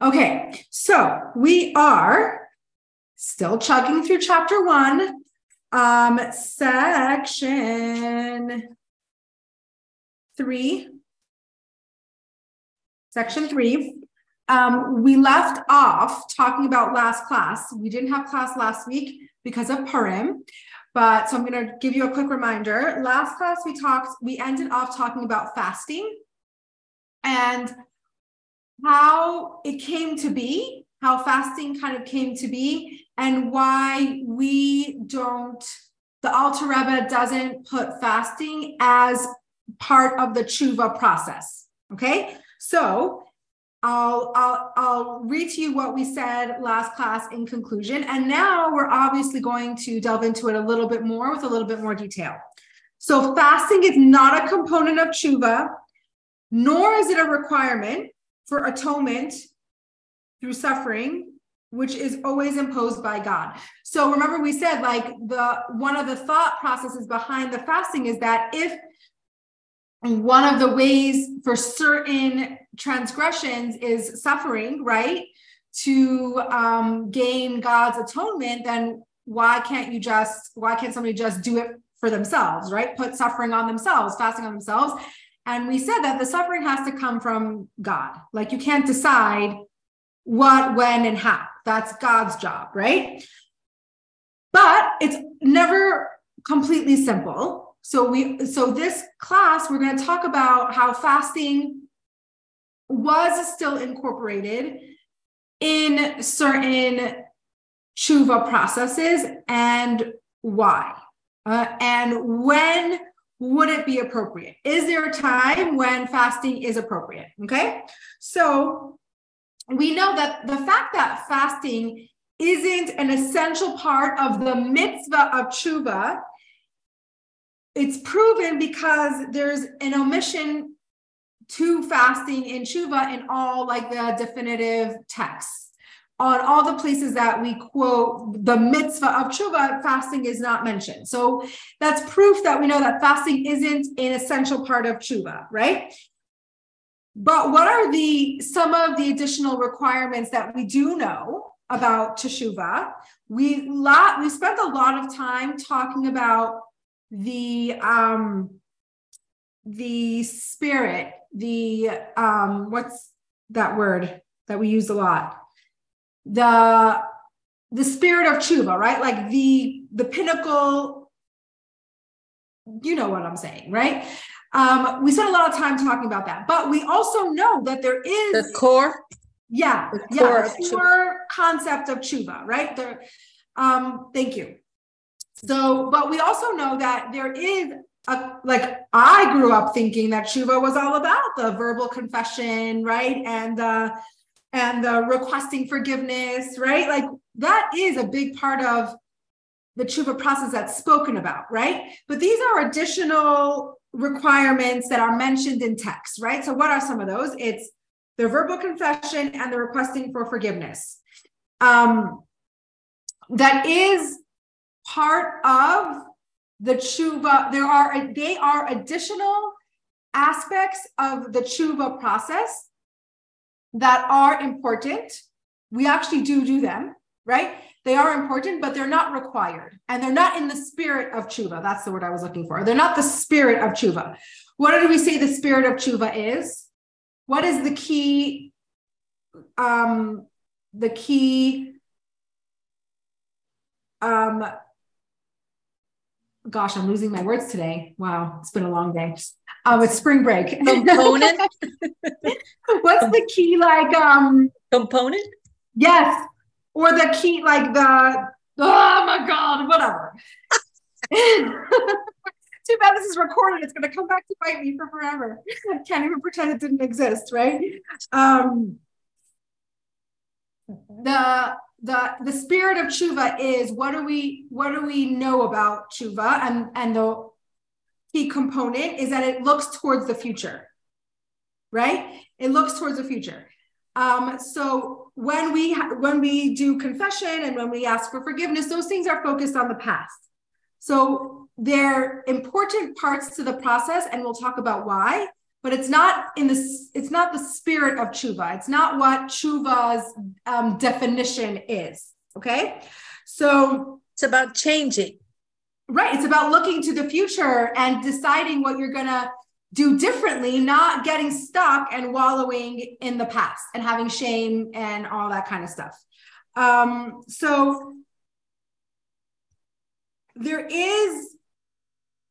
Okay, so we are still chugging through chapter one, um, section three. Section three. Um, we left off talking about last class. We didn't have class last week because of Purim, but so I'm going to give you a quick reminder. Last class we talked, we ended off talking about fasting and how it came to be, how fasting kind of came to be, and why we don't, the Alter Rebbe doesn't put fasting as part of the tshuva process. Okay, so I'll, I'll, I'll read to you what we said last class in conclusion. And now we're obviously going to delve into it a little bit more with a little bit more detail. So fasting is not a component of tshuva, nor is it a requirement for atonement through suffering which is always imposed by God. So remember we said like the one of the thought processes behind the fasting is that if one of the ways for certain transgressions is suffering, right? To um, gain God's atonement, then why can't you just, why can't somebody just do it for themselves, right? Put suffering on themselves, fasting on themselves. And we said that the suffering has to come from God. Like you can't decide what, when, and how. That's God's job, right? But it's never completely simple. So we so this class we're going to talk about how fasting was still incorporated in certain tshuva processes and why. Uh, and when would it be appropriate? Is there a time when fasting is appropriate? Okay. So we know that the fact that fasting isn't an essential part of the mitzvah of tshuva, it's proven because there's an omission to fasting in tshuva in all like the definitive texts on all the places that we quote the mitzvah of tshuva, fasting is not mentioned. So that's proof that we know that fasting isn't an essential part of tshuva, right? But what are the some of the additional requirements that we do know about teshuva? We lot we spent a lot of time talking about the um the spirit, the um what's that word that we use a lot? The the spirit of tshuva, right? Like the the pinnacle. You know what I'm saying, right? Um, we spent a lot of time talking about that, but we also know that there is the core. Yeah, the core yeah, the core concept of tshuva, right? The, um, thank you. So, but we also know that there is a, like I grew up thinking that tshuva was all about the verbal confession, right? And the and the requesting forgiveness, right? Like that is a big part of the tshuva process that's spoken about, right? But these are additional requirements that are mentioned in text, right? So what are some of those? It's the verbal confession and the requesting for forgiveness. Um, that is part of the tshuva. There are they are additional aspects of the tshuva process that are important. We actually do do them, right? They are important, but they're not required. And they're not in the spirit of tshuva. That's the word I was looking for. They're not the spirit of tshuva. What do we say the spirit of tshuva is? What is the key? Um, the key um gosh, I'm losing my words today. Wow, it's been a long day. Uh, it's spring break. Component. What's the key like? Um, component. Yes, or the key like the. Oh my god! Whatever. Too bad this is recorded. It's going to come back to bite me for forever. I can't even pretend it didn't exist, right? Um, the the the spirit of tshuva is what do we what do we know about tshuva? And and the key component is that it looks towards the future right? It looks towards the future. Um, so when we ha- when we do confession and when we ask for forgiveness those things are focused on the past. So they're important parts to the process and we'll talk about why but it's not in the it's not the spirit of tshuva. It's not what tshuva's um, definition is. Okay, so it's about changing. Right. It's about looking to the future and deciding what you're gonna do differently, not getting stuck and wallowing in the past and having shame and all that kind of stuff. Um, so there is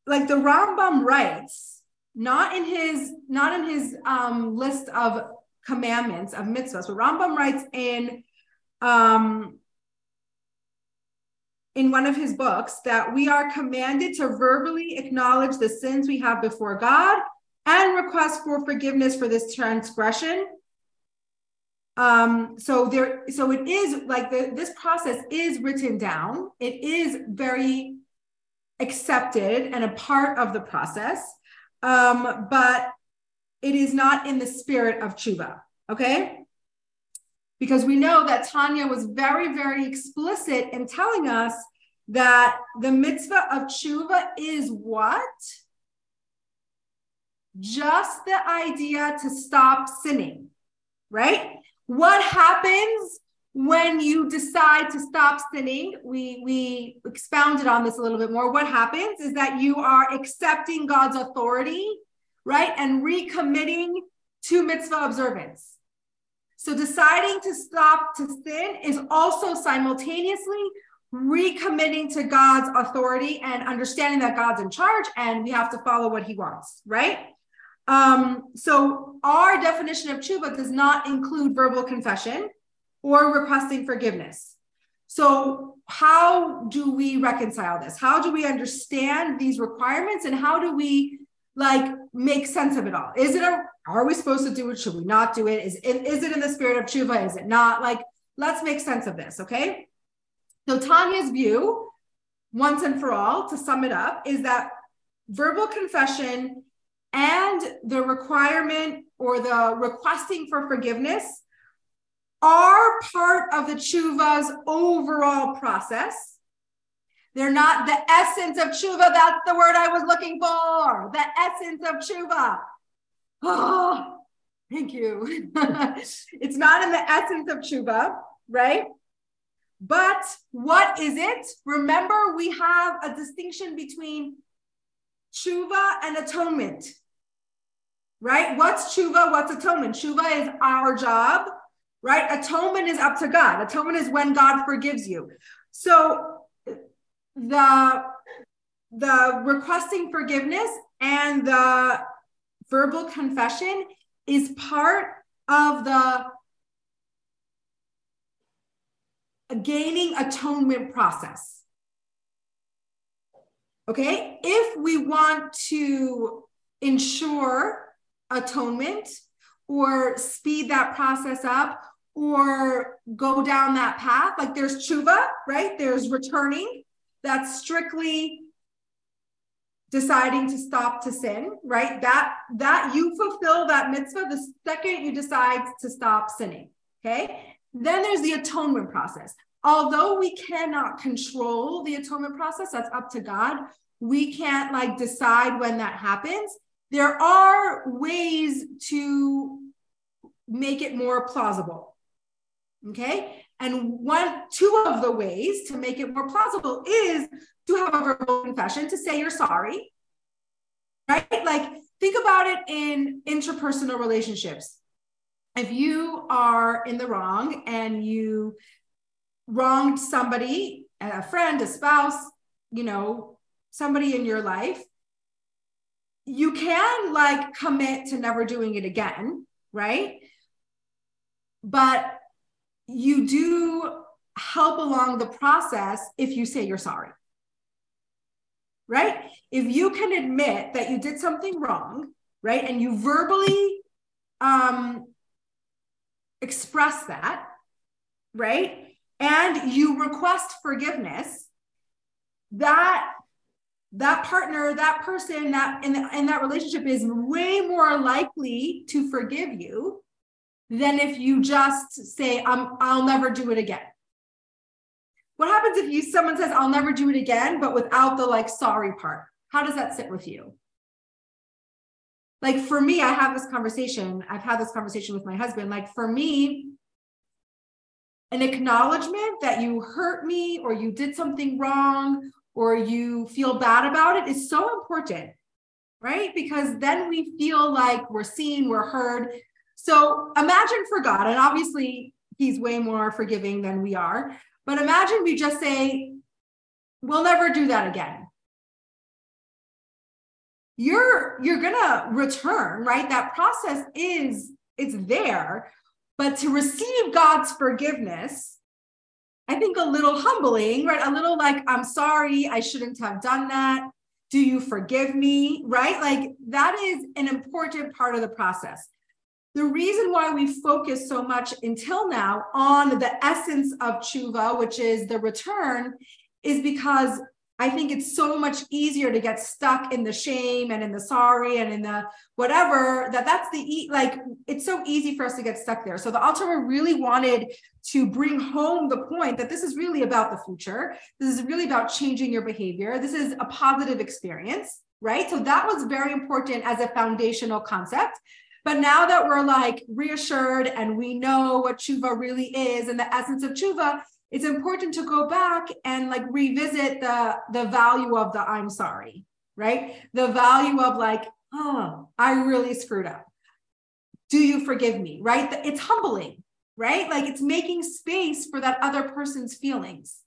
like the Rambam writes, not in his not in his um, list of commandments of mitzvahs, but Rambam writes in um, in one of his books that we are commanded to verbally acknowledge the sins we have before God and request for forgiveness for this transgression. Um, so there, so it is like the, this process is written down. It is very accepted and a part of the process, um, but it is not in the spirit of tshuva. Okay because we know that Tanya was very, very explicit in telling us that the mitzvah of tshuva is what? Just the idea to stop sinning, right? What happens when you decide to stop sinning? We we expounded on this a little bit more. What happens is that you are accepting God's authority, right? And recommitting to mitzvah observance. So deciding to stop to sin is also simultaneously recommitting to God's authority and understanding that God's in charge and we have to follow what he wants, right? Um, so our definition of tshuva does not include verbal confession or requesting forgiveness. So how do we reconcile this? How do we understand these requirements and how do we like make sense of it all. Is it a are we supposed to do it? Should we not do it? Is it is it in the spirit of tshuva? Is it not? Like, let's make sense of this, okay? So Tanya's view, once and for all, to sum it up, is that verbal confession and the requirement or the requesting for forgiveness are part of the tshuva's overall process they're not the essence of tshuva. That's the word I was looking for. The essence of tshuva. Oh, thank you. it's not in the essence of tshuva, right? But what is it? Remember, we have a distinction between tshuva and atonement, right? What's tshuva? What's atonement? Tshuva is our job, right? Atonement is up to God. Atonement is when God forgives you. So the the requesting forgiveness and the verbal confession is part of the gaining atonement process. Okay, if we want to ensure atonement or speed that process up or go down that path, like there's tshuva, right? There's returning, that's strictly deciding to stop to sin, right? That that you fulfill that mitzvah the second you decide to stop sinning. Okay. Then there's the atonement process. Although we cannot control the atonement process, that's up to God. We can't like decide when that happens. There are ways to make it more plausible. Okay. And one, two of the ways to make it more plausible is to have a verbal confession to say you're sorry. Right? Like, think about it in interpersonal relationships. If you are in the wrong and you wronged somebody, a friend, a spouse, you know, somebody in your life, you can like commit to never doing it again, right? But you do help along the process if you say you're sorry. Right? If you can admit that you did something wrong, right, and you verbally um, express that, right, and you request forgiveness, that that partner, that person, that in, the, in that relationship is way more likely to forgive you than if you just say, I'm, I'll never do it again. What happens if you someone says, I'll never do it again, but without the like sorry part? How does that sit with you? like for me, I have this conversation. I've had this conversation with my husband. Like for me, an acknowledgement that you hurt me or you did something wrong or you feel bad about it is so important, right? Because then we feel like we're seen, we're heard. So imagine for God, and obviously he's way more forgiving than we are, but imagine we just say, we'll never do that again. You're you're gonna return, right? That process is it's there, but to receive God's forgiveness, I think a little humbling, right? A little like, I'm sorry, I shouldn't have done that. Do you forgive me? Right? Like that is an important part of the process. The reason why we focus so much until now on the essence of tshuva, which is the return, is because I think it's so much easier to get stuck in the shame and in the sorry and in the whatever that that's the like it's so easy for us to get stuck there. So the Alter really wanted to bring home the point that this is really about the future. This is really about changing your behavior. This is a positive experience, right? So that was very important as a foundational concept. But now that we're like reassured and we know what tshuva really is and the essence of tshuva, it's important to go back and like revisit the the value of the i'm sorry right? The value of like oh i really screwed up. Do you forgive me? Right? It's humbling right? Like it's making space for that other person's feelings.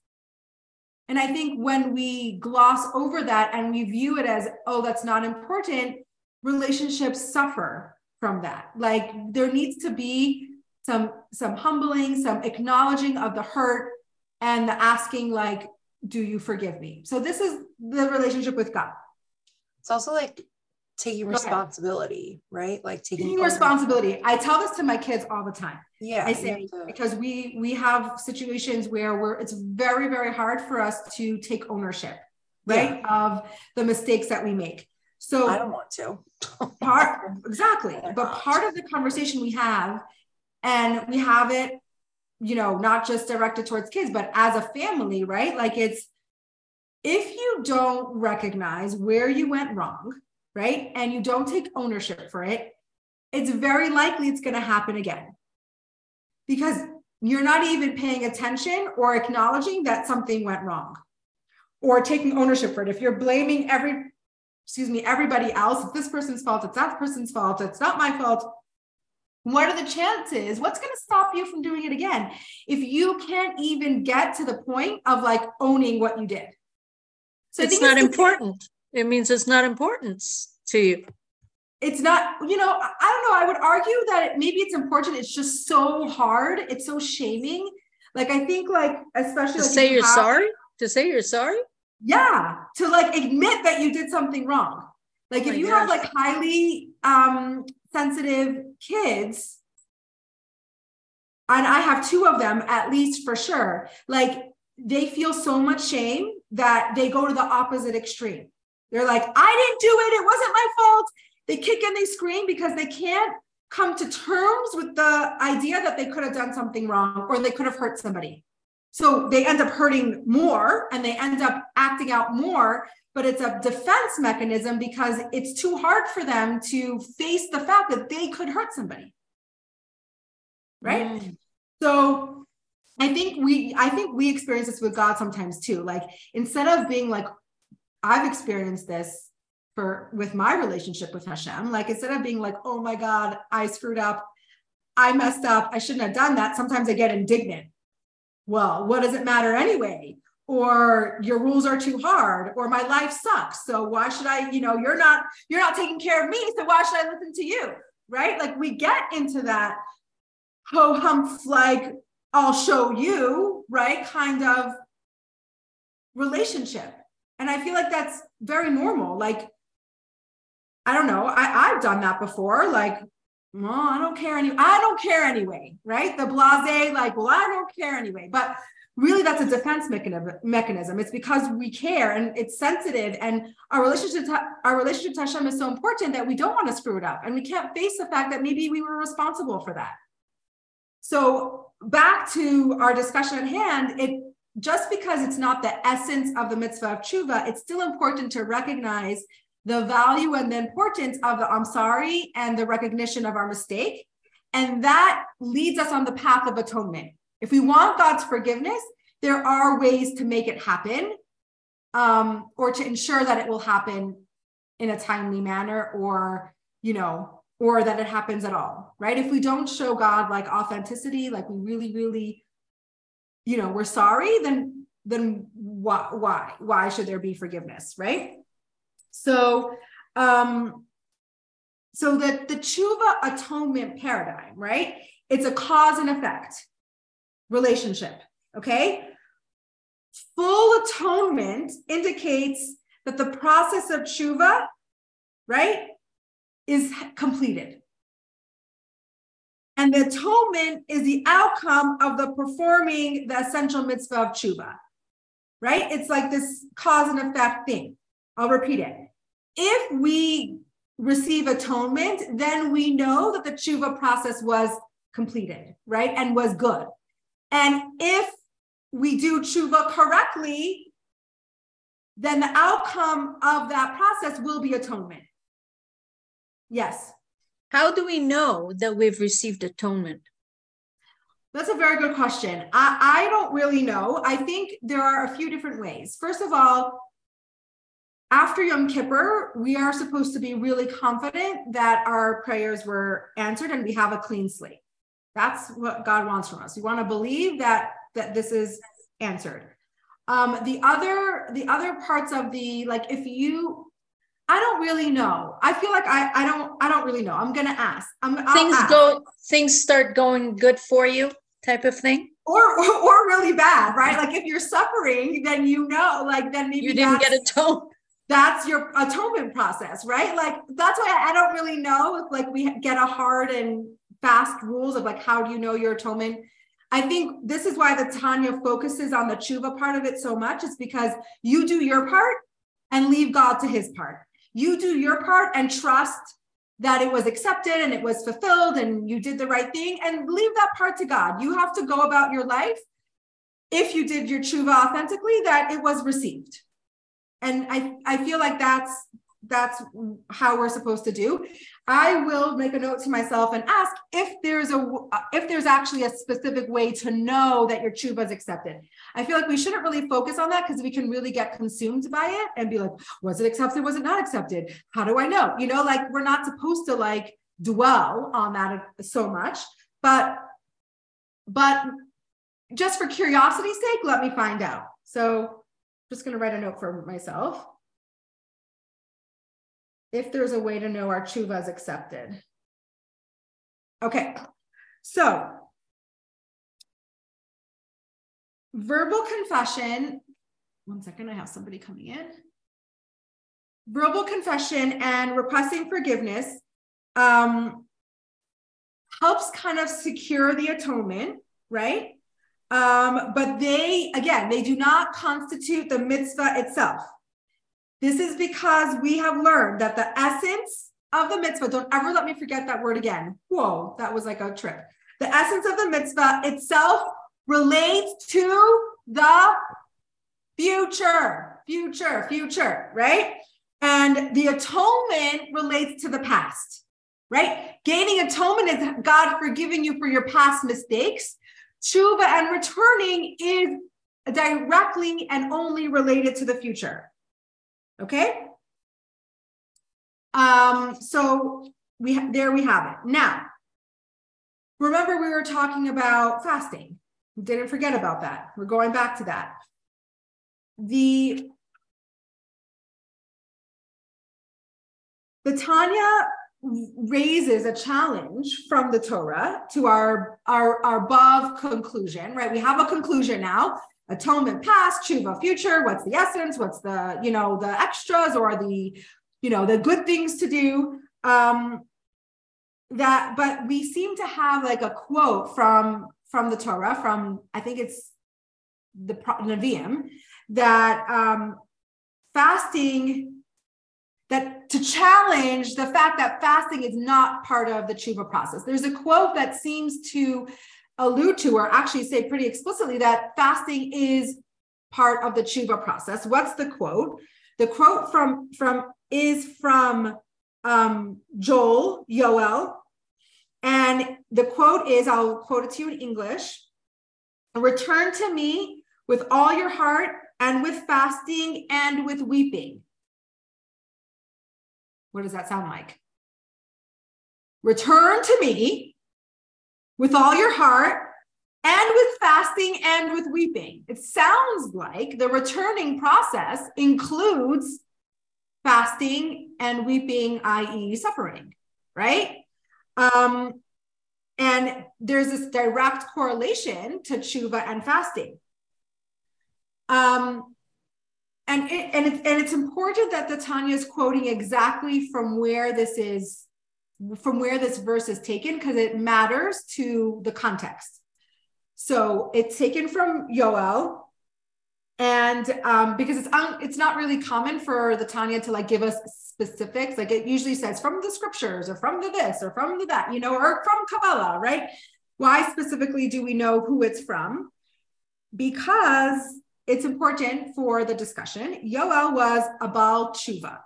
And i think when we gloss over that and we view it as oh that's not important relationships suffer from that. Like there needs to be some some humbling some acknowledging of the hurt and the asking like do you forgive me? So this is the relationship with god. It's also like taking responsibility right? Like taking, taking responsibility. I tell this to my kids all the time. Yeah i say to... because we we have situations where we're it's very very hard for us to take ownership right yeah. of the mistakes that we make so i don't want to. part exactly. But part of the conversation we have and we have it you know not just directed towards kids but as a family right? Like it's if you don't recognize where you went wrong right and you don't take ownership for it it's very likely it's going to happen again. Because you're not even paying attention or acknowledging that something went wrong or taking ownership for it. If you're blaming every excuse me everybody else it's this person's fault it's that person's fault it's not my fault what are the chances? What's going to stop you from doing it again? If you can't even get to the point of like owning what you did. So it's not it's important. It means it's not important to you. It's not, you know, I don't know. I would argue that it, maybe it's important. It's just so hard. It's so shaming. Like, I think, like, especially to like say you are sorry, to say you're sorry. Yeah. To like admit that you did something wrong. Like, oh if you gosh. have like highly um sensitive kids, and I have two of them at least for sure, like they feel so much shame that they go to the opposite extreme. They're like, I didn't do it. It wasn't my fault. They kick and they scream because they can't come to terms with the idea that they could have done something wrong or they could have hurt somebody. So they end up hurting more and they end up acting out more but it's a defense mechanism because it's too hard for them to face the fact that they could hurt somebody. Right? Mm. so i think we i think we experience this with god sometimes too. Like instead of being like i've experienced this for with my relationship with hashem like instead of being like oh my god i screwed up. I messed up. I shouldn't have done that. Sometimes i get indignant well what does it matter anyway? Or your rules are too hard or my life sucks so why should i you know you're not you're not taking care of me so why should i listen to you right? Like we get into that ho humph like i'll show you right kind of relationship. And i feel like that's very normal like i don't know i i've done that before like well, I don't care any I don't care anyway, right? The blase, like, well, I don't care anyway. But really that's a defense mechanism it's because we care and it's sensitive and our relationship to, our relationship to Hashem is so important that we don't want to screw it up and we can't face the fact that maybe we were responsible for that so back to our discussion at hand it just because it's not the essence of the mitzvah of tshuva it's still important to recognize the value and the importance of the I'm sorry and the recognition of our mistake. And that leads us on the path of atonement. If we want God's forgiveness, there are ways to make it happen um, or to ensure that it will happen in a timely manner or, you know, or that it happens at all, right? If we don't show God like authenticity, like we really, really, you know, we're sorry, then then why why why should there be forgiveness, right? So um so the the tshuva atonement paradigm, right? It's a cause and effect relationship, okay? Full atonement indicates that the process of tshuva, right, is completed. And the atonement is the outcome of the performing the essential mitzvah of tshuva, right? It's like this cause and effect thing. I'll repeat it. If we receive atonement, then we know that the tshuva process was completed, right? And was good. And if we do tshuva correctly, then the outcome of that process will be atonement. Yes. How do we know that we've received atonement? That's a very good question. I, I don't really know. I think there are a few different ways. First of all, after Yom Kippur, we are supposed to be really confident that our prayers were answered and we have a clean slate. That's what God wants from us. We want to believe that that this is answered. Um, the other the other parts of the like if you I don't really know. I feel like I I don't I don't really know. I'm gonna ask. I'm things ask. go things start going good for you type of thing. Or, or, or really bad, right? Like if you're suffering, then you know, like then maybe you didn't get atonement. That's your atonement process, right? Like that's why I don't really know if like we get a hard and fast rules of like how do you know your atonement. I think this is why the Tanya focuses on the tshuva part of it so much. It's because you do your part and leave God to his part. You do your part and trust that it was accepted and it was fulfilled and you did the right thing and leave that part to God. You have to go about your life if you did your tshuva authentically that it was received. And I, I feel like that's that's how we're supposed to do. I will make a note to myself and ask if there's a if there's actually a specific way to know that your tshuva is accepted. I feel like we shouldn't really focus on that because we can really get consumed by it and be like, was it accepted? Was it not accepted? How do I know? You know, like we're not supposed to like dwell on that so much, but but just for curiosity's sake, let me find out. So just going to write a note for myself if there's a way to know our tshuva is accepted. Okay, so verbal confession. One second, I have somebody coming in. Verbal confession and requesting forgiveness um, helps kind of secure the atonement, right? Um, but they, again, they do not constitute the mitzvah itself. This is because we have learned that the essence of the mitzvah, don't ever let me forget that word again. Whoa, that was like a trip. The essence of the mitzvah itself relates to the future, future, future, right? And the atonement relates to the past, right? Gaining atonement is God forgiving you for your past mistakes. Tshuva and returning is directly and only related to the future. Okay. Um, so we ha- there we have it. Now, remember we were talking about fasting. We didn't forget about that. We're going back to that. The the Tanya raises a challenge from the Torah to our, our, our above conclusion, right? We have a conclusion now atonement past, tshuva future, what's the essence, what's the, you know, the extras or the, you know, the good things to do. Um, that, but we seem to have like a quote from from the Torah, from I think it's the Nevi'im, that um, fasting, that to challenge the fact that fasting is not part of the tshuva process. There's a quote that seems to allude to or actually say pretty explicitly that fasting is part of the tshuva process. What's the quote? The quote from from is from um, Joel, Yoel. And the quote is I'll quote it to you in English Return to me with all your heart and with fasting and with weeping. What does that sound like? Return to me with all your heart and with fasting and with weeping. It sounds like the returning process includes fasting and weeping, i.e., suffering, right? Um, and there's this direct correlation to tshuva and fasting. Um, and it, and it's and it's important that the Tanya is quoting exactly from where this is, from where this verse is taken, because it matters to the context. So it's taken from Yoel, and um, because it's un- it's not really common for the Tanya to like give us specifics. Like it usually says from the scriptures or from the this or from the that, you know, or from Kabbalah, right? Why specifically do we know who it's from? Because it's important for the discussion. Yoel was a Baal Tshuva.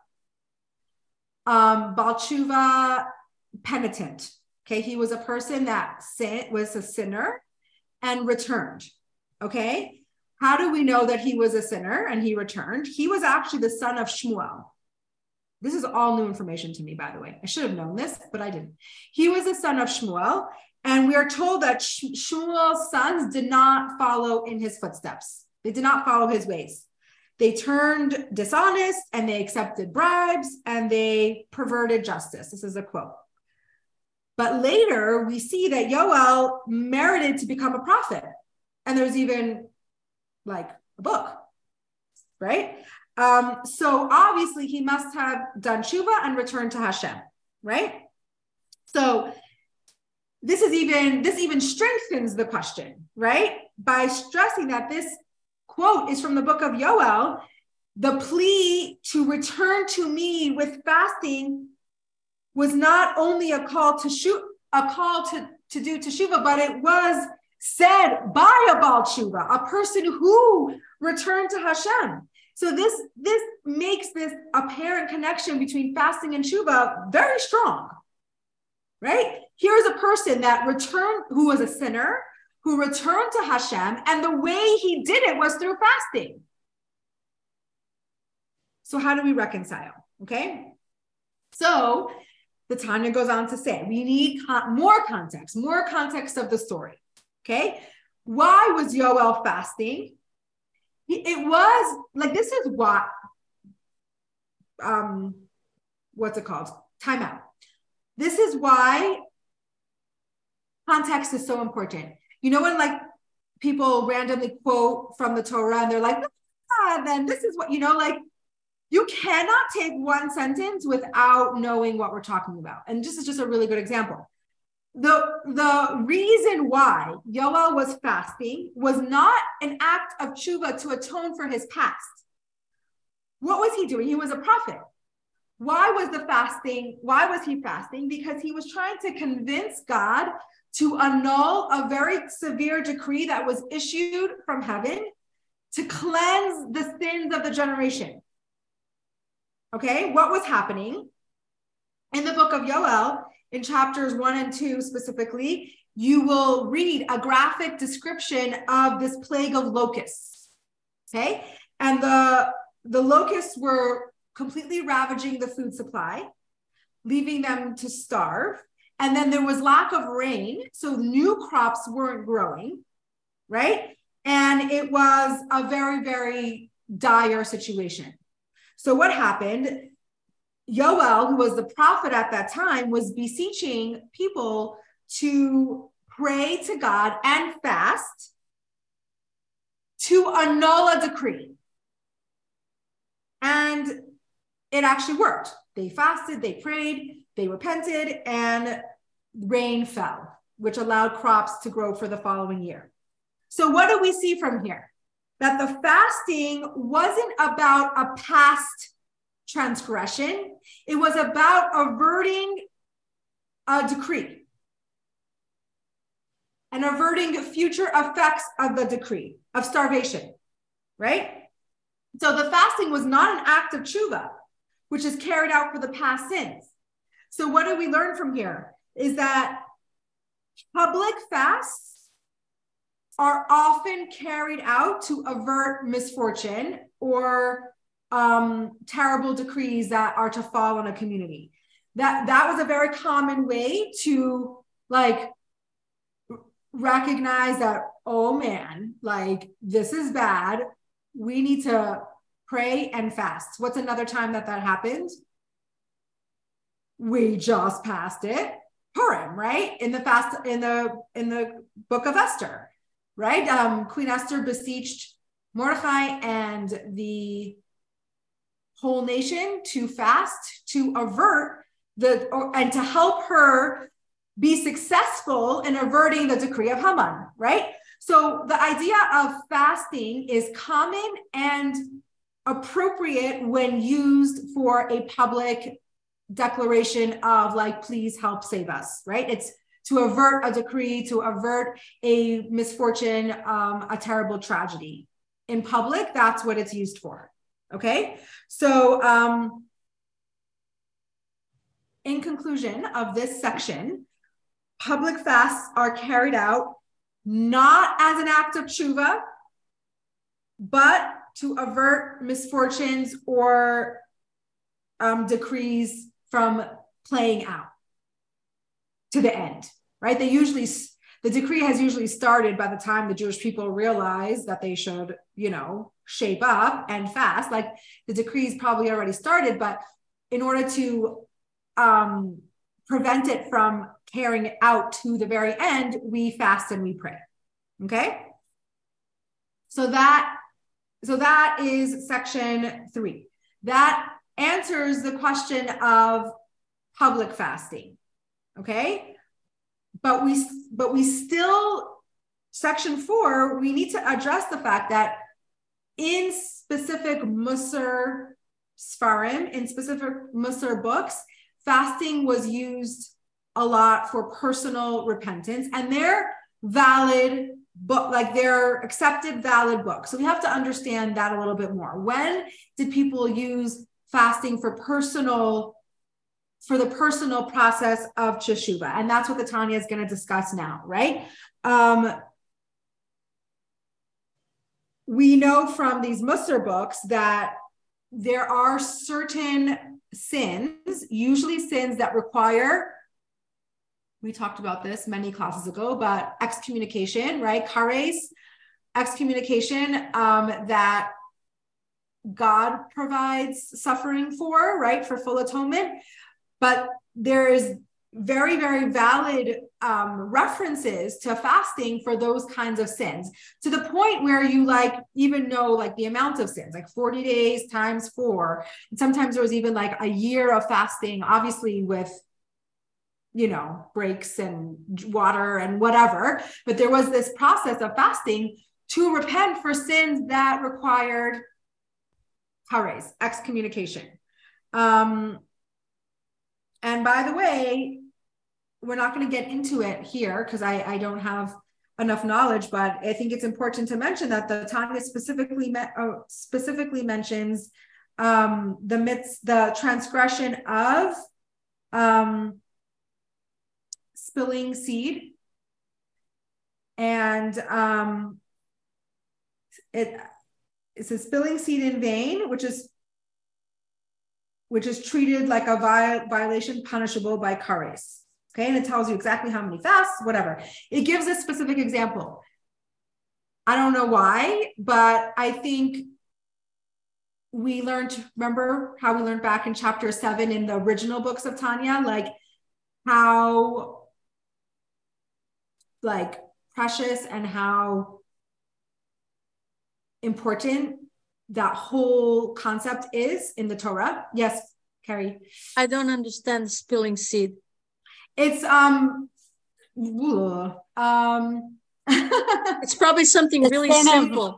Um, Baal Tshuva penitent. Okay, he was a person that sin, was a sinner and returned. Okay. How do we know that he was a sinner and he returned? He was actually the son of Shmuel. This is all new information to me, by the way. I should have known this, but I didn't. He was the son of Shmuel, and we are told that Shmuel's sons did not follow in his footsteps. They did not follow his ways. They turned dishonest and they accepted bribes and they perverted justice. This is a quote. But later we see that Yoel merited to become a prophet. And there's even like a book, right? Um, so obviously he must have done tshuva and returned to Hashem, right? So this is even this even strengthens the question, right? By stressing that this quote is from the book of Yoel, the plea to return to me with fasting was not only a call to shoot a call to, to do teshuva, but it was said by a Baal Tshuva, a person who returned to Hashem. So this this makes this apparent connection between fasting and tshuva very strong, right? Here's a person that returned, who was a sinner, who returned to Hashem, and the way he did it was through fasting. So how do we reconcile? Okay, so the Tanya goes on to say we need con- more context, more context of the story. Okay, why was Yoel fasting? it was like this is what um what's it called timeout this is why context is so important you know when like people randomly quote from the torah and they're like ah, then this is what you know like you cannot take one sentence without knowing what we're talking about and this is just a really good example the, the reason why Yoel was fasting was not an act of tshuva to atone for his past. What was he doing? He was a prophet. Why was the fasting? Why was he fasting? Because he was trying to convince God to annul a very severe decree that was issued from heaven to cleanse the sins of the generation. Okay, what was happening? In the book of Yoel, in chapters one and two specifically, you will read a graphic description of this plague of locusts. Okay. And the, the locusts were completely ravaging the food supply, leaving them to starve. And then there was lack of rain. So new crops weren't growing. Right. And it was a very, very dire situation. So what happened? Yoel, who was the prophet at that time, was beseeching people to pray to God and fast to annul a decree. And it actually worked. They fasted, they prayed, they repented, and rain fell, which allowed crops to grow for the following year. So, what do we see from here? That the fasting wasn't about a past transgression. It was about averting a decree and averting future effects of the decree of starvation, right? So the fasting was not an act of tshuva. which is carried out for the past sins. So, what do we learn from here? Is that public fasts are often carried out to avert misfortune or um, terrible decrees that are to fall on a community. That that was a very common way to like recognize that oh man, like this is bad. We need to pray and fast. What's another time that that happened? We just passed it. Purim, right? In the fast in the in the book of Esther, right? Um, Queen Esther beseeched Mordecai and the whole nation to fast to avert the or, and to help her be successful in averting the decree of Haman, right? So the idea of fasting is common and appropriate when used for a public declaration of like please help save us right? It's to avert a decree to avert a misfortune um, a terrible tragedy. In public that's what it's used for okay? So um, in conclusion of this section public fasts are carried out not as an act of tshuva but to avert misfortunes or um, decrees from playing out to the end, right? They usually, the decree has usually started by the time the Jewish people realize that they should, you know, shape up and fast. Like the decrees probably already started, but in order to um, prevent it from carrying out to the very end, we fast and we pray. Okay. So that so that is section three. That answers the question of public fasting. Okay. But we but we still section four, we need to address the fact that in specific Musar Sfarim, in specific Musar books, fasting was used a lot for personal repentance, and they're valid book like they're accepted valid books so we have to understand that a little bit more when did people use fasting for personal for the personal process of teshuva and that's what the tanya is going to discuss now right um we know from these Musar books that there are certain sins, usually sins that require we talked about this many classes ago, but excommunication, right? Kares, excommunication um, that God provides suffering for, right? For full atonement. But there is very, very valid um, references to fasting for those kinds of sins to the point where you like even know like the amount of sins, like 40 days times four. And sometimes there was even like a year of fasting, obviously with you know, breaks and water and whatever. But there was this process of fasting to repent for sins that required kares, excommunication. Um, and by the way, we're not going to get into it here because I, I don't have enough knowledge, but I think it's important to mention that the Tanya specifically uh, specifically mentions um, the midst the transgression of um, spilling seed. And um, it it's a spilling seed in vain, which is which is treated like a viol- violation punishable by kares. Okay, and it tells you exactly how many fasts, whatever. It gives a specific example. I don't know why, but I think we learned, remember how we learned back in chapter seven in the original books of Tanya, like how like precious and how important that whole concept is in the Torah. Yes, Carrie. I don't understand spilling seed. It's um um it's probably something the really simple. Of,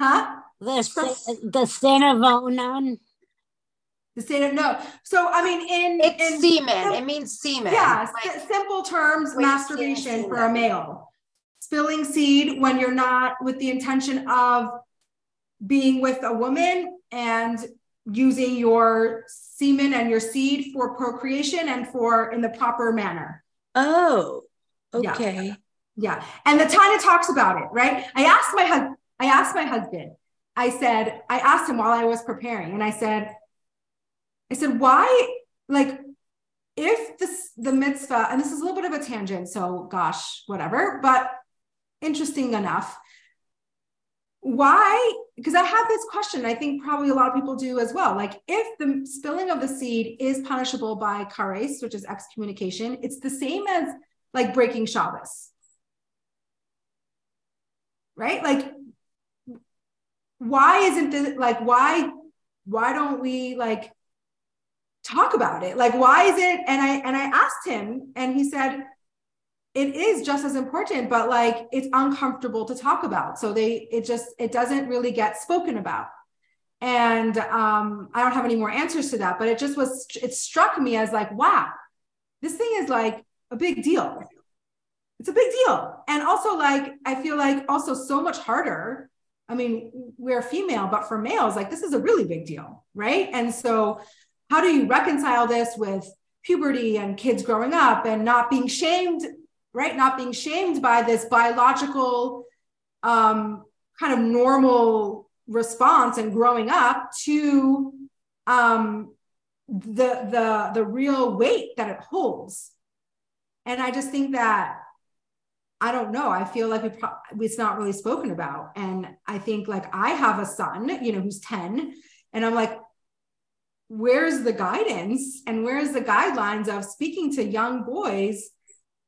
huh? The, the sin of Onan. The state of no. So I mean, in it's in, semen. it means semen. Yeah, like, simple terms, masturbation for a male. Spilling seed when you're not with the intention of being with a woman and using your semen and your seed for procreation and for in the proper manner. Oh, okay. Yeah. And the Tanya talks about it, right? I asked my husband, I asked my husband, I said, I asked him while I was preparing, and I said, I said, why, like, if this the mitzvah, and this is a little bit of a tangent, so gosh, whatever, but interesting enough. Why? Because I have this question, I think probably a lot of people do as well. Like, if the spilling of the seed is punishable by kares, which is excommunication, it's the same as like breaking Shabbos right like why isn't this like why why don't we like talk about it like why is it and i and i asked him and he said it is just as important but like it's uncomfortable to talk about so they it just it doesn't really get spoken about and um i don't have any more answers to that but it just was it struck me as like wow this thing is like a big deal it's a big deal. And also, like, I feel like also so much harder. I mean, we're female, but for males, like, this is a really big deal, right? And so, how do you reconcile this with puberty and kids growing up and not being shamed, right? Not being shamed by this biological, um, kind of normal response and growing up to um, the the the real weight that it holds. And I just think that I don't know. I feel like we pro- it's not really spoken about. And I think like I have a son, you know, who's 10, and I'm like, where's the guidance and where's the guidelines of speaking to young boys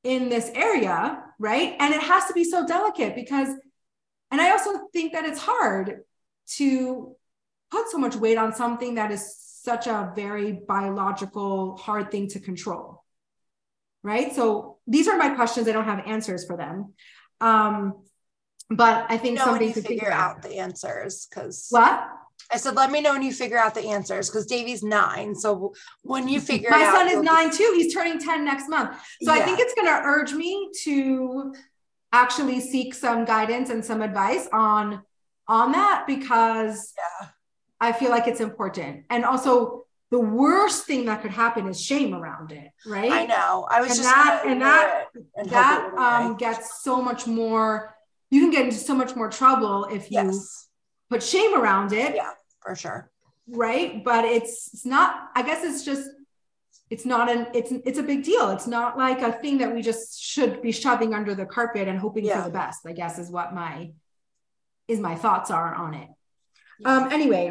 in this area, right? And it has to be so delicate because, and I also think that it's hard to put so much weight on something that is such a very biological, hard thing to control right? So these are my questions. I don't have answers for them. Um, but I think know when something you to figure figure out the answers because What? I said, let me know when you figure out the answers because Davey's nine. So when you figure out My it out, son is nine too. He's turning 10 next month. So I think it's going to urge me to actually seek some guidance and some advice on on that because Yeah. I feel like it's important. And also the worst thing that could happen is shame around it, right? I know. I was And just that- and that- and that um gets so much more you can get into so much more trouble if you yes, put shame around it Yeah. for sure. right but it's it's not i guess it's just it's not an it's it's a big deal it's not like a thing that we just should be shoving under the carpet and hoping Yeah. for the best i guess is what my is my thoughts are on it um anyway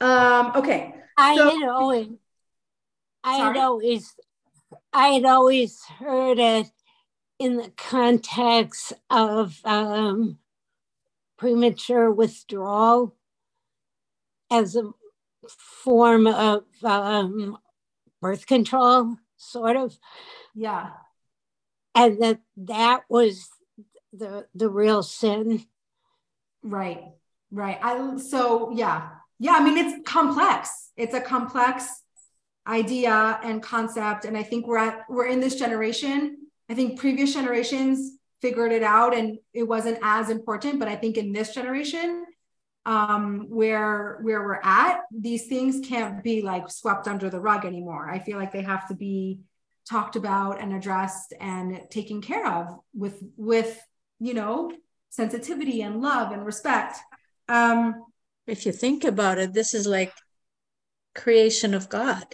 um okay I So- had always, I Sorry? had always, I had always heard it in the context of um, premature withdrawal as a form of um, birth control, sort of, yeah and that that was the the real sin. Right, right. I so yeah, yeah. I mean, it's complex. It's a complex idea and concept, and I think we're at we're in this generation. I think previous generations figured it out, and it wasn't as important. But I think in this generation, um, where where we're at, these things can't be like swept under the rug anymore. I feel like they have to be talked about and addressed and taken care of with with you know sensitivity and love and respect. Um, If you think about it, this is like creation of God.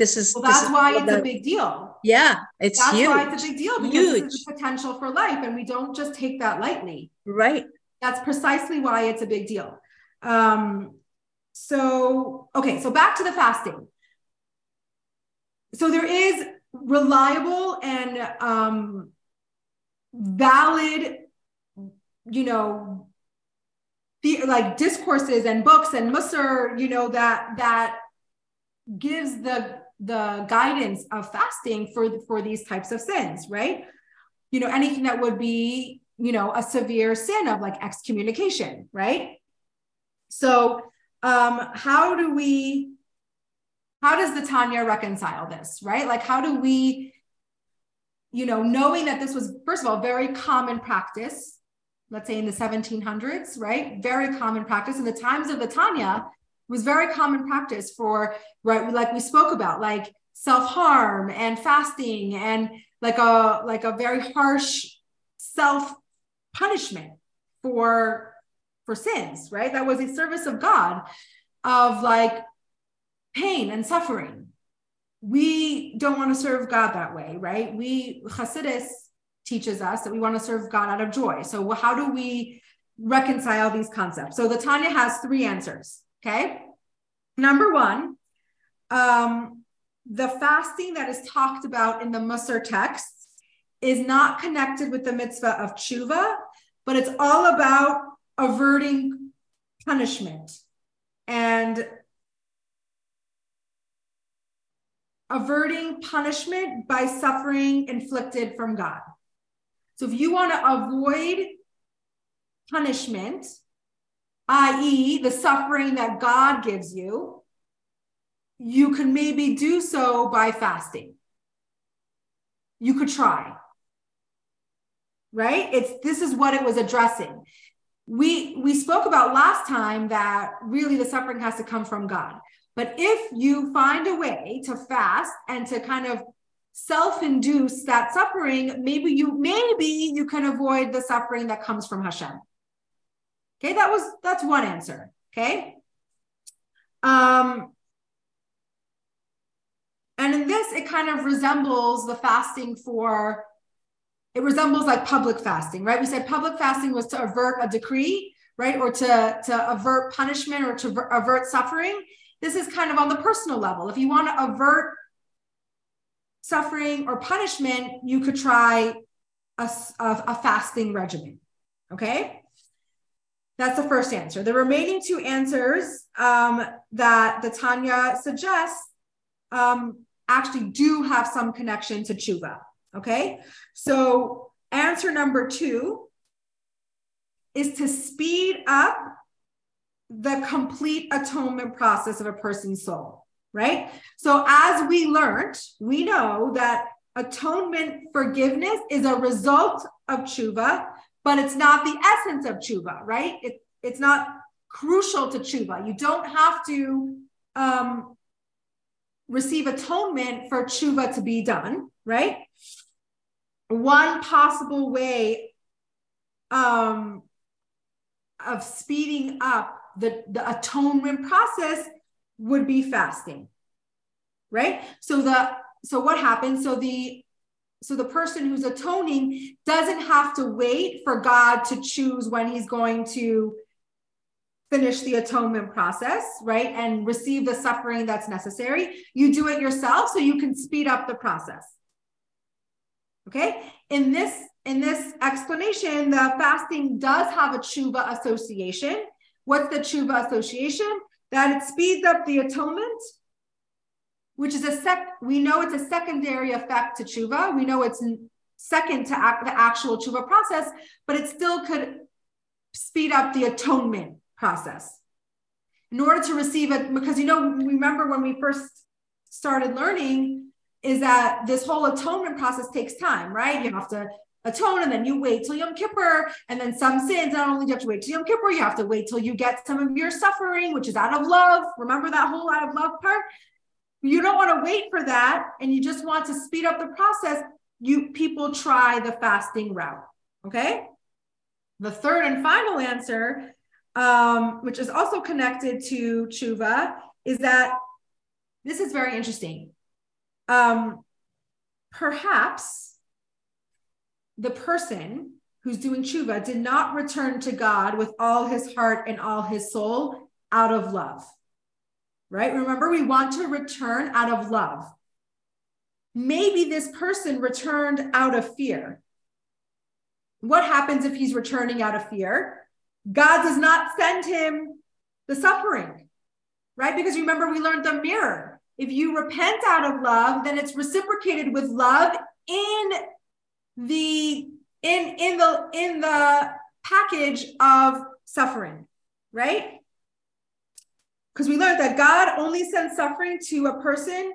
This is well, this that's is why it's a big deal. yeah, it's That's huge. why it's a big deal because this Huge. is the potential for life, and we don't just take that lightly. right. That's precisely why it's a big deal. Um, so, okay, so back to the fasting. So there is reliable and um, valid, you know, the like discourses and books and Musser, you know, that that gives the the guidance of fasting for for these types of sins, right? You know, anything that would be, you know, a severe sin of like excommunication, right? So, um, how do we how does the Tanya reconcile this, right? Like, how do we, you know, knowing that this was, first of all, very common practice, let's say in the 1700s, right? Very common practice. In the times of the Tanya, was very common practice for right like we spoke about like self-harm and fasting and like a like a very harsh self punishment for for sins right? That was a service of god of like pain and suffering. We don't want to serve god that way right? We Hasidus teaches us that we want to serve god out of joy. So how do we reconcile these concepts? So the tanya has three answers okay number one um the fasting that is talked about in the Musar texts is not connected with the mitzvah of tshuva, but it's all about averting punishment and averting punishment by suffering inflicted from God. So if you want to avoid punishment, i.e., the suffering that God gives you, you could maybe do so by fasting. You could try. Right? It's this is what it was addressing. We we spoke about last time that really the suffering has to come from God. But if you find a way to fast and to kind of self-induce that suffering, maybe you maybe you can avoid the suffering that comes from Hashem. Okay, that was that's one answer. Okay. Um, and in this, it kind of resembles the fasting for, it resembles like public fasting, right? We said public fasting was to avert a decree, right? Or to, to avert punishment or to avert suffering. This is kind of on the personal level. If you want to avert suffering or punishment, you could try a, a, a fasting regimen. Okay. That's the first answer. The remaining two answers um, that the Tanya suggests um, actually do have some connection to tshuva. Okay. So, answer number two is to speed up the complete atonement process of a person's soul, right? So, as we learned, we know that atonement forgiveness is a result of tshuva, but it's not the essence of tshuva, right? It, it's not crucial to tshuva. You don't have to um, receive atonement for tshuva to be done, right? One possible way um, of speeding up the, the atonement process would be fasting, right? So the so what happens? So the so the person who's atoning doesn't have to wait for God to choose when he's going to finish the atonement process, right? And receive the suffering that's necessary. You do it yourself so you can speed up the process. Okay? In this in this explanation, the fasting does have a tshuva association. What's the tshuva association? That it speeds up the atonement, which is a sec. We know it's a secondary effect to tshuva. We know it's second to act, the actual tshuva process, but it still could speed up the atonement process. In order to receive it, because you know, remember when we first started learning, is that this whole atonement process takes time, right? You have to atone and then you wait till Yom Kippur. And then some sins, not only do you have to wait till Yom Kippur, you have to wait till you get some of your suffering, which is out of love. Remember that whole out of love part? You don't want to wait for that and you just want to speed up the process. You people try the fasting route. Okay. The third and final answer um, which is also connected to tshuva, is that this is very interesting. Um, perhaps the person who's doing tshuva did not return to God with all his heart and all his soul out of love. Right? Remember, we want to return out of love. Maybe this person returned out of fear. What happens if he's returning out of fear? God does not send him the suffering, right? Because remember, we learned the mirror. If you repent out of love, then it's reciprocated with love in the in in the in the package of suffering, right? Because we learned that God only sends suffering to a person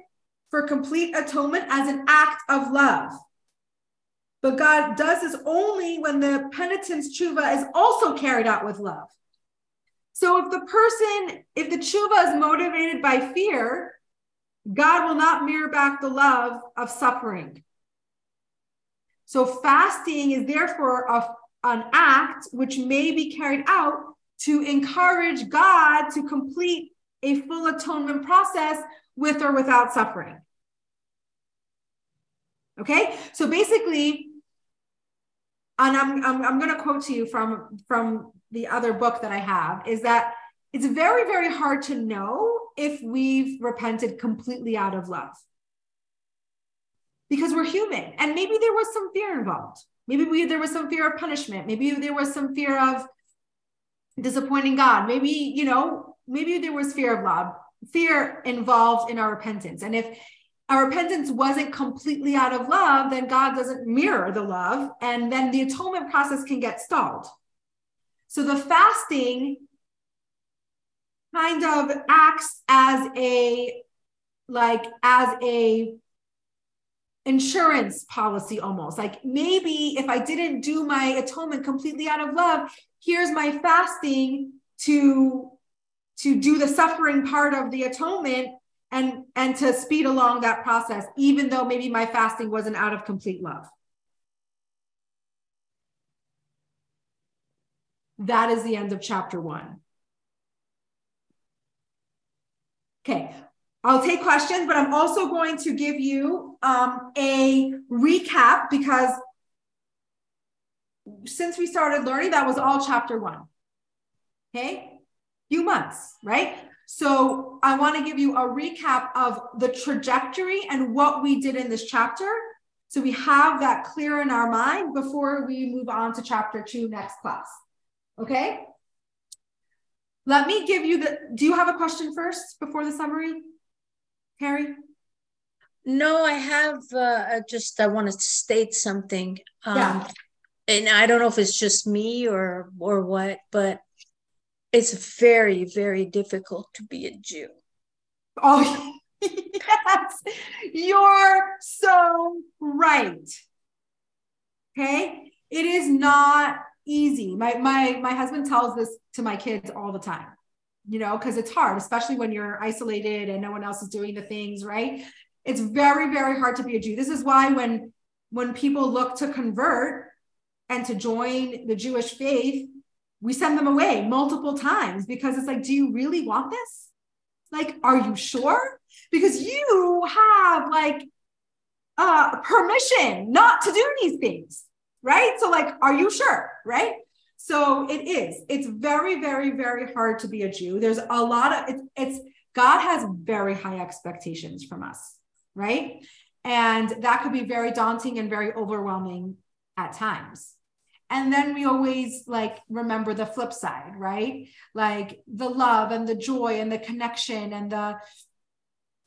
for complete atonement as an act of love. But God does this only when the penitent's tshuva is also carried out with love. So if the person, if the tshuva is motivated by fear, God will not mirror back the love of suffering. So fasting is therefore a, an act which may be carried out to encourage God to complete a full atonement process with or without suffering. Okay, so basically, and I'm, I'm, I'm going to quote to you from, from the other book that I have is that it's very, very hard to know if we've repented completely out of love because we're human and maybe there was some fear involved. Maybe we, there was some fear of punishment. Maybe there was some fear of disappointing God. Maybe, you know, maybe there was fear of love, fear involved in our repentance. And if our repentance wasn't completely out of love, then God doesn't mirror the love. And then the atonement process can get stalled. So the fasting kind of acts as a, like, as a insurance policy almost. Like maybe if i didn't do my atonement completely out of love here's my fasting to to do the suffering part of the atonement and and to speed along that process even though maybe my fasting wasn't out of complete love. That is the end of chapter 1 okay I'll take questions, but I'm also going to give you um, a recap because since we started learning, that was all chapter one. Okay, few months, right? So I want to give you a recap of the trajectory and what we did in this chapter. So we have that clear in our mind before we move on to chapter two next class. Okay. Let me give you the, do you have a question first before the summary? Harry? No, I have uh, just I want to state something. Um, Yeah. And I don't know if it's just me or or what, but it's very very difficult to be a Jew. Oh, yes, you're so right. Okay, it is not easy. My my my husband tells this to my kids all the time. You know, because it's hard, especially when you're isolated and no one else is doing the things right. It's very very hard to be a Jew. This is why when when people look to convert and to join the Jewish faith, we send them away multiple times because it's like, do you really want this? Like, are you sure? Because you have like uh permission not to do these things, right? So, like, are you sure? Right? So it is. It's very, very, very hard to be a Jew. There's a lot of it's, it's God has very high expectations from us, right? And that could be very daunting and very overwhelming at times. And then we always like remember the flip side, right? Like the love and the joy and the connection and the,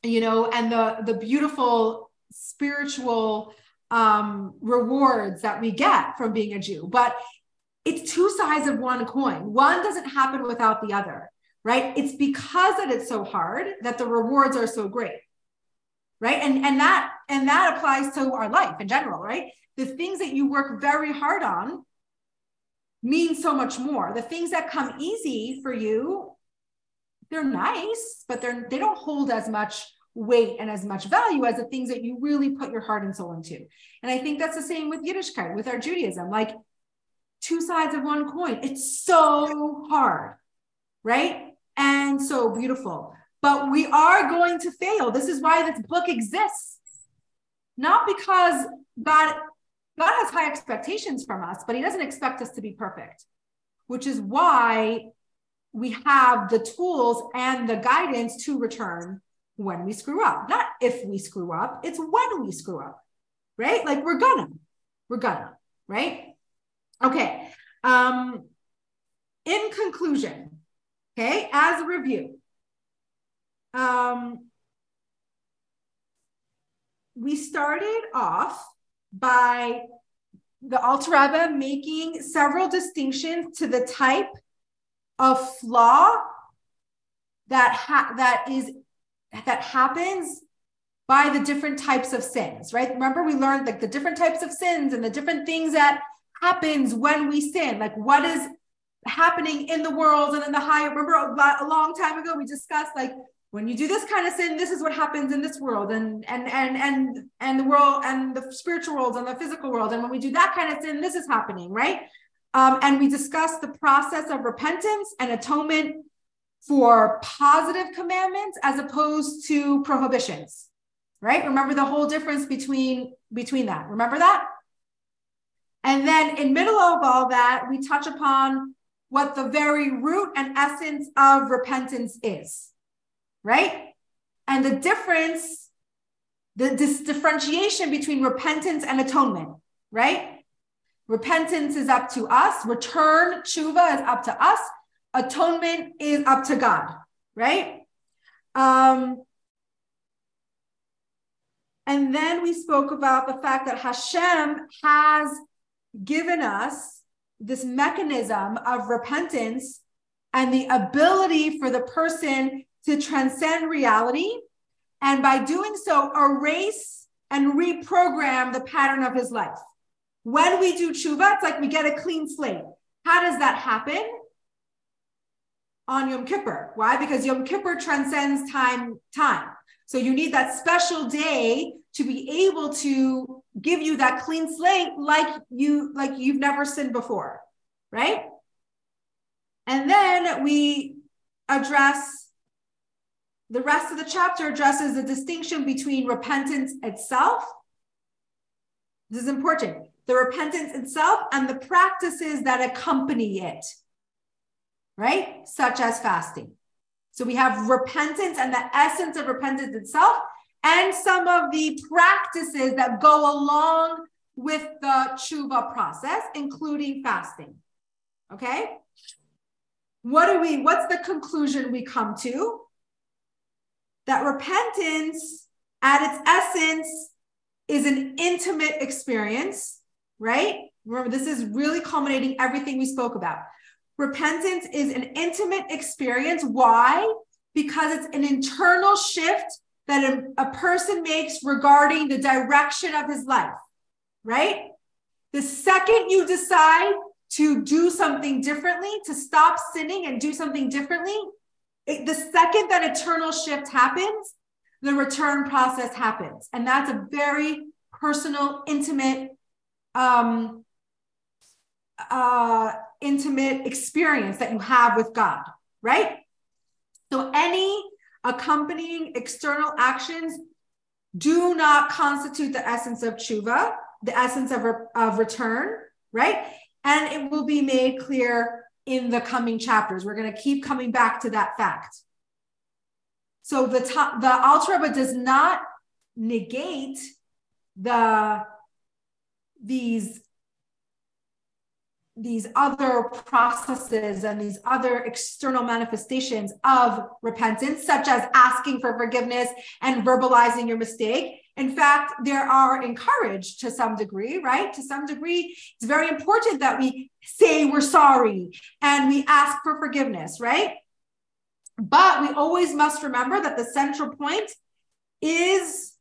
you know, and the the beautiful spiritual um rewards that we get from being a Jew. But it's two sides of one coin. One doesn't happen without the other, right? It's because that it's so hard that the rewards are so great. Right. And and that and that applies to our life in general, right? The things that you work very hard on mean so much more. The things that come easy for you, they're nice, but they're they don't hold as much weight and as much value as the things that you really put your heart and soul into. And I think that's the same with Yiddishkeit, with our Judaism. Like two sides of one coin. It's so hard, right? And so beautiful. But we are going to fail. This is why this book exists. Not because God God has high expectations from us, but he doesn't expect us to be perfect, which is why we have the tools and the guidance to return when we screw up. Not if we screw up, it's when we screw up, right? Like we're gonna, we're gonna, right? Okay. Um, in conclusion, okay, as a review, um, we started off by the Alter Rebbe making several distinctions to the type of flaw that ha- that is that happens by the different types of sins, right? Remember we learned like the different types of sins and the different things that happens when we sin. Like what is happening in the world and in the higher. Remember a, a long time ago we discussed like when you do this kind of sin, this is what happens in this world, and and and and and the world and the spiritual world and the physical world. And when we do that kind of sin, this is happening, right? Um, and we discussed the process of repentance and atonement for positive commandments as opposed to prohibitions, right? Remember the whole difference between between that. Remember that? And then in middle of all that, we touch upon what the very root and essence of repentance is, right? And the difference, the differentiation between repentance and atonement, right? Repentance is up to us, return, tshuva is up to us, atonement is up to God, right? Um, and then we spoke about the fact that Hashem has given us this mechanism of repentance and the ability for the person to transcend reality. And by doing so, erase and reprogram the pattern of his life. When we do tshuva, it's like we get a clean slate. How does that happen? On Yom Kippur. Why? Because Yom Kippur transcends time, time. So you need that special day to be able to give you that clean slate like you like you've never sinned before, right? And then we address the rest of the chapter addresses the distinction between repentance itself. This is important. The repentance itself and the practices that accompany it, right? Such as fasting. So we have repentance and the essence of repentance itself, and some of the practices that go along with the tshuva process, including fasting. Okay. What do we, what's the conclusion we come to? That repentance at its essence is an intimate experience, right? Remember, this is really culminating everything we spoke about. Repentance is an intimate experience. Why? Because it's an internal shift that a, a person makes regarding the direction of his life, right? The second you decide to do something differently, to stop sinning and do something differently, it, the second that eternal shift happens, the return process happens. And that's a very personal, intimate, um, uh, intimate experience that you have with God, right? So any accompanying external actions do not constitute the essence of tshuva, the essence of, of return, right? And it will be made clear in the coming chapters. We're going to keep coming back to that fact. So the top, the Alter Rebbe does not negate the these these other processes and these other external manifestations of repentance, such as asking for forgiveness and verbalizing your mistake. In fact, there are encouraged to some degree, right? To some degree, it's very important that we say we're sorry and we ask for forgiveness, right? But we always must remember that the central point is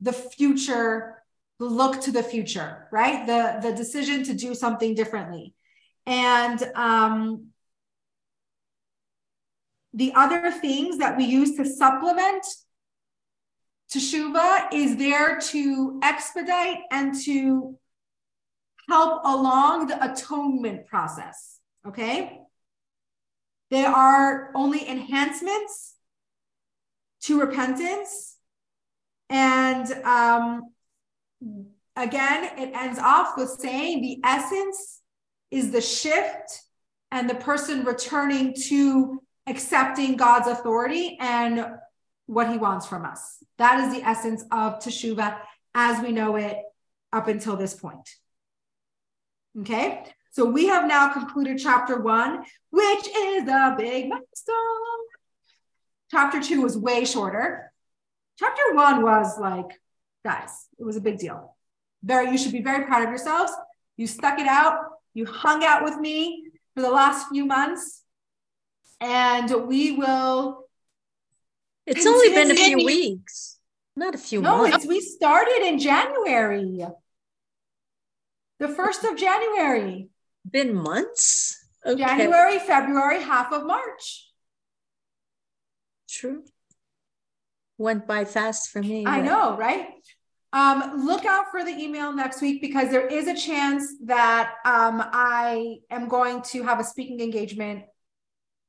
the future look to the future, right? The the decision to do something differently. And um, the other things that we use to supplement teshuva is there to expedite and to help along the atonement process. Okay. There are only enhancements to repentance. And um, again, it ends off with saying the essence is the shift and the person returning to accepting God's authority and what he wants from us. That is the essence of teshuva as we know it up until this point. Okay, so we have now concluded chapter one, which is a big milestone. Chapter two was way shorter. Chapter one was like guys, it was a big deal. Very, you should be very proud of yourselves. You stuck it out. You hung out with me for the last few months, and we will. It's only been a few weeks, not a few no, months. we started in January. The first of January. been months. Okay. January, February, half of March. True. Went by fast for me. I but- know, right? Um, look out for the email next week because there is a chance that um, I am going to have a speaking engagement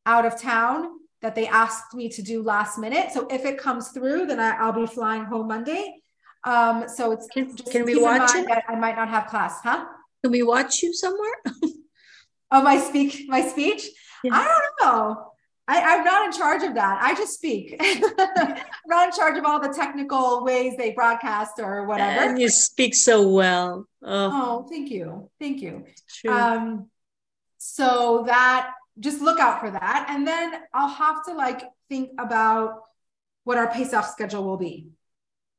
out of town that they asked me to do last minute. So if it comes through, then I, will be flying home Monday. Um, so it's Can, just can we watch it? I might not have class, huh? Can we watch you somewhere? Oh, my speak, my speech. Yeah. I don't know. I, I'm not in charge of that. I just speak. I'm not in charge of all the technical ways they broadcast or whatever. And you speak so well. Oh, Oh, thank you. Thank you. true. Um, so that just look out for that. And then I'll have to like think about what our pace off schedule will be.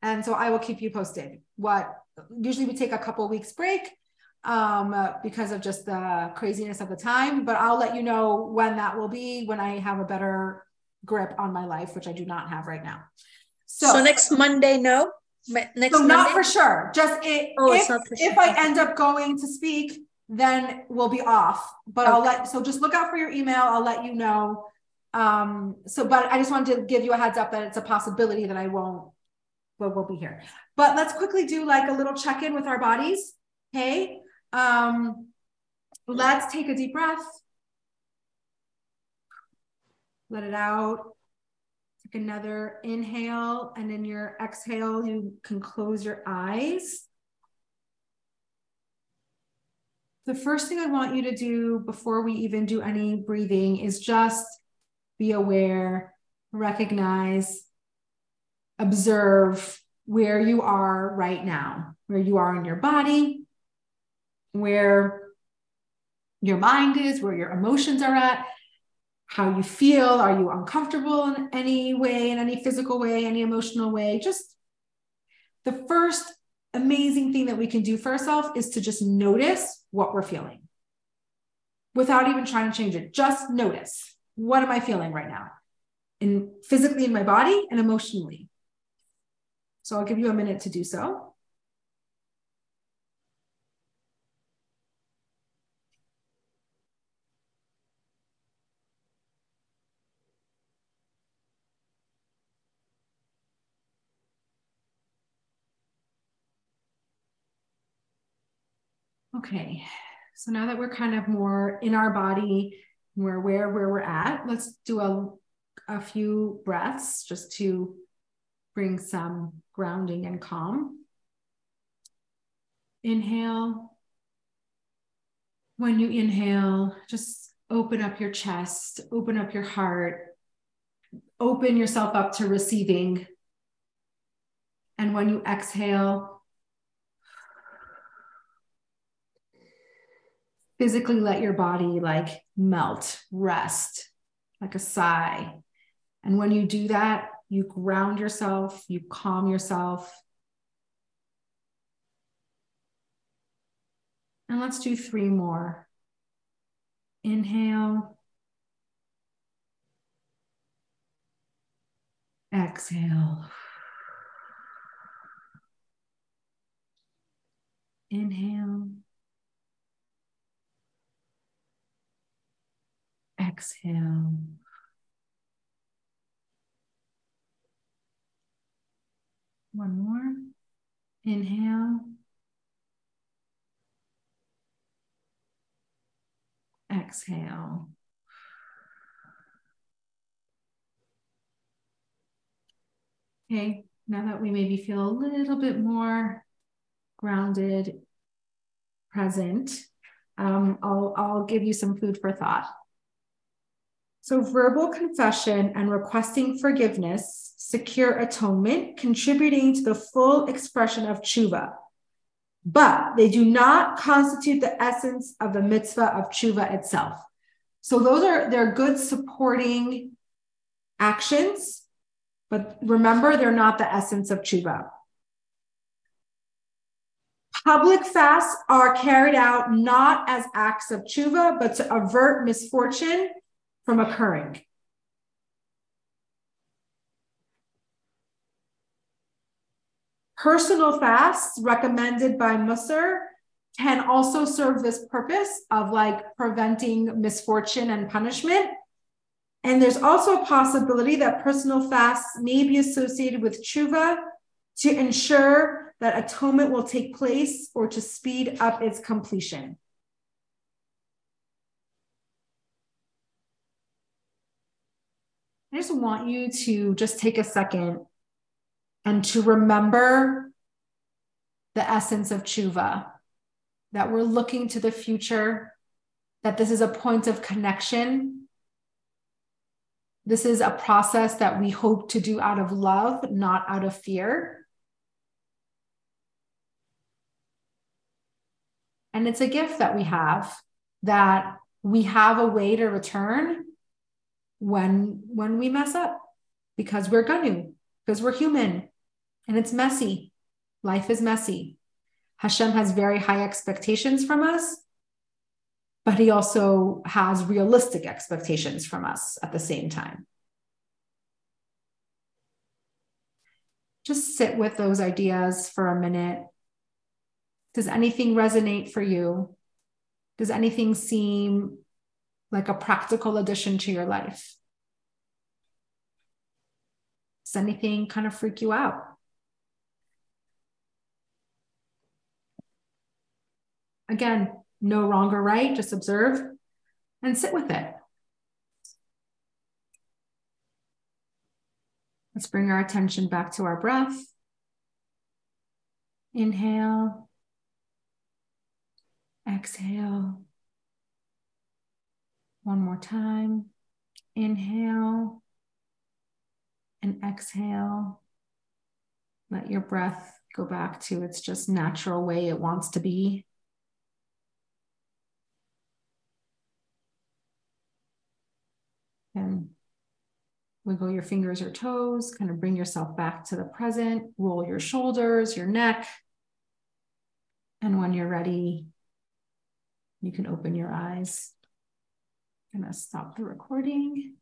And so I will keep you posted. What usually we take a couple weeks break um because of just the craziness of the time, but I'll let you know when that will be when I have a better grip on my life, which I do not have right now. so, next Monday, no? Next so Monday? not for sure. Just it, Oh, if, for if. I end up going to speak, then we'll be off. But I'll let so just look out for your email. I'll let you know. Um, so but I just wanted to give you a heads up that it's a possibility that I won't well we'll be here. But let's quickly do like a little check-in with our bodies. Okay. Um let's take a deep breath. Let it out. Take another inhale, and in your exhale, you can close your eyes. The first thing I want you to do before we even do any breathing is just be aware, recognize, observe where you are right now, where you are in your body, where your mind is, where your emotions are at, how you feel. Are you uncomfortable in any way, in any physical way, any emotional way? Just the first amazing thing that we can do for ourselves is to just notice what we're feeling without even trying to change it. Just notice what am I feeling right now? And physically in my body and emotionally. So I'll give you a minute to do so. Okay, so now that we're kind of more in our body, we're aware where we're at, let's do a, a few breaths just to bring some grounding and calm. Inhale. When you inhale, just open up your chest, open up your heart, open yourself up to receiving. And when you exhale, physically let your body like melt, rest, like a sigh. And when you do that, you ground yourself, you calm yourself. And let's do three more. Inhale. Exhale. Inhale. Exhale. One more. Inhale. Exhale. Okay, now that we maybe feel a little bit more grounded, present, um, I'll, I'll give you some food for thought. So, verbal confession and requesting forgiveness secure atonement, contributing to the full expression of tshuva. But they do not constitute the essence of the mitzvah of tshuva itself. So, those are they're good supporting actions, but remember, they're not the essence of tshuva. Public fasts are carried out not as acts of tshuva, but to avert misfortune from occurring. Personal fasts recommended by Musser can also serve this purpose of like preventing misfortune and punishment. And there's also a possibility that personal fasts may be associated with tshuva to ensure that atonement will take place or to speed up its completion. I just want you to just take a second and to remember the essence of tshuva, that we're looking to the future, that this is a point of connection. This is a process that we hope to do out of love, not out of fear. And it's a gift that we have that we have a way to return when when we mess up because we're to because we're human and it's messy Life is messy. Hashem has very high expectations from us, but he also has realistic expectations from us at the same time. Just sit with those ideas for a minute. Does anything resonate for you? Does anything seem like a practical addition to your life? Does anything kind of freak you out? Again, no wrong or right, just observe and sit with it. Let's bring our attention back to our breath. Inhale, exhale. One more time. Inhale and exhale. Let your breath go back to its just natural way it wants to be. and wiggle your fingers or toes, kind of bring yourself back to the present, roll your shoulders, your neck. And when you're ready, you can open your eyes. To stop the recording.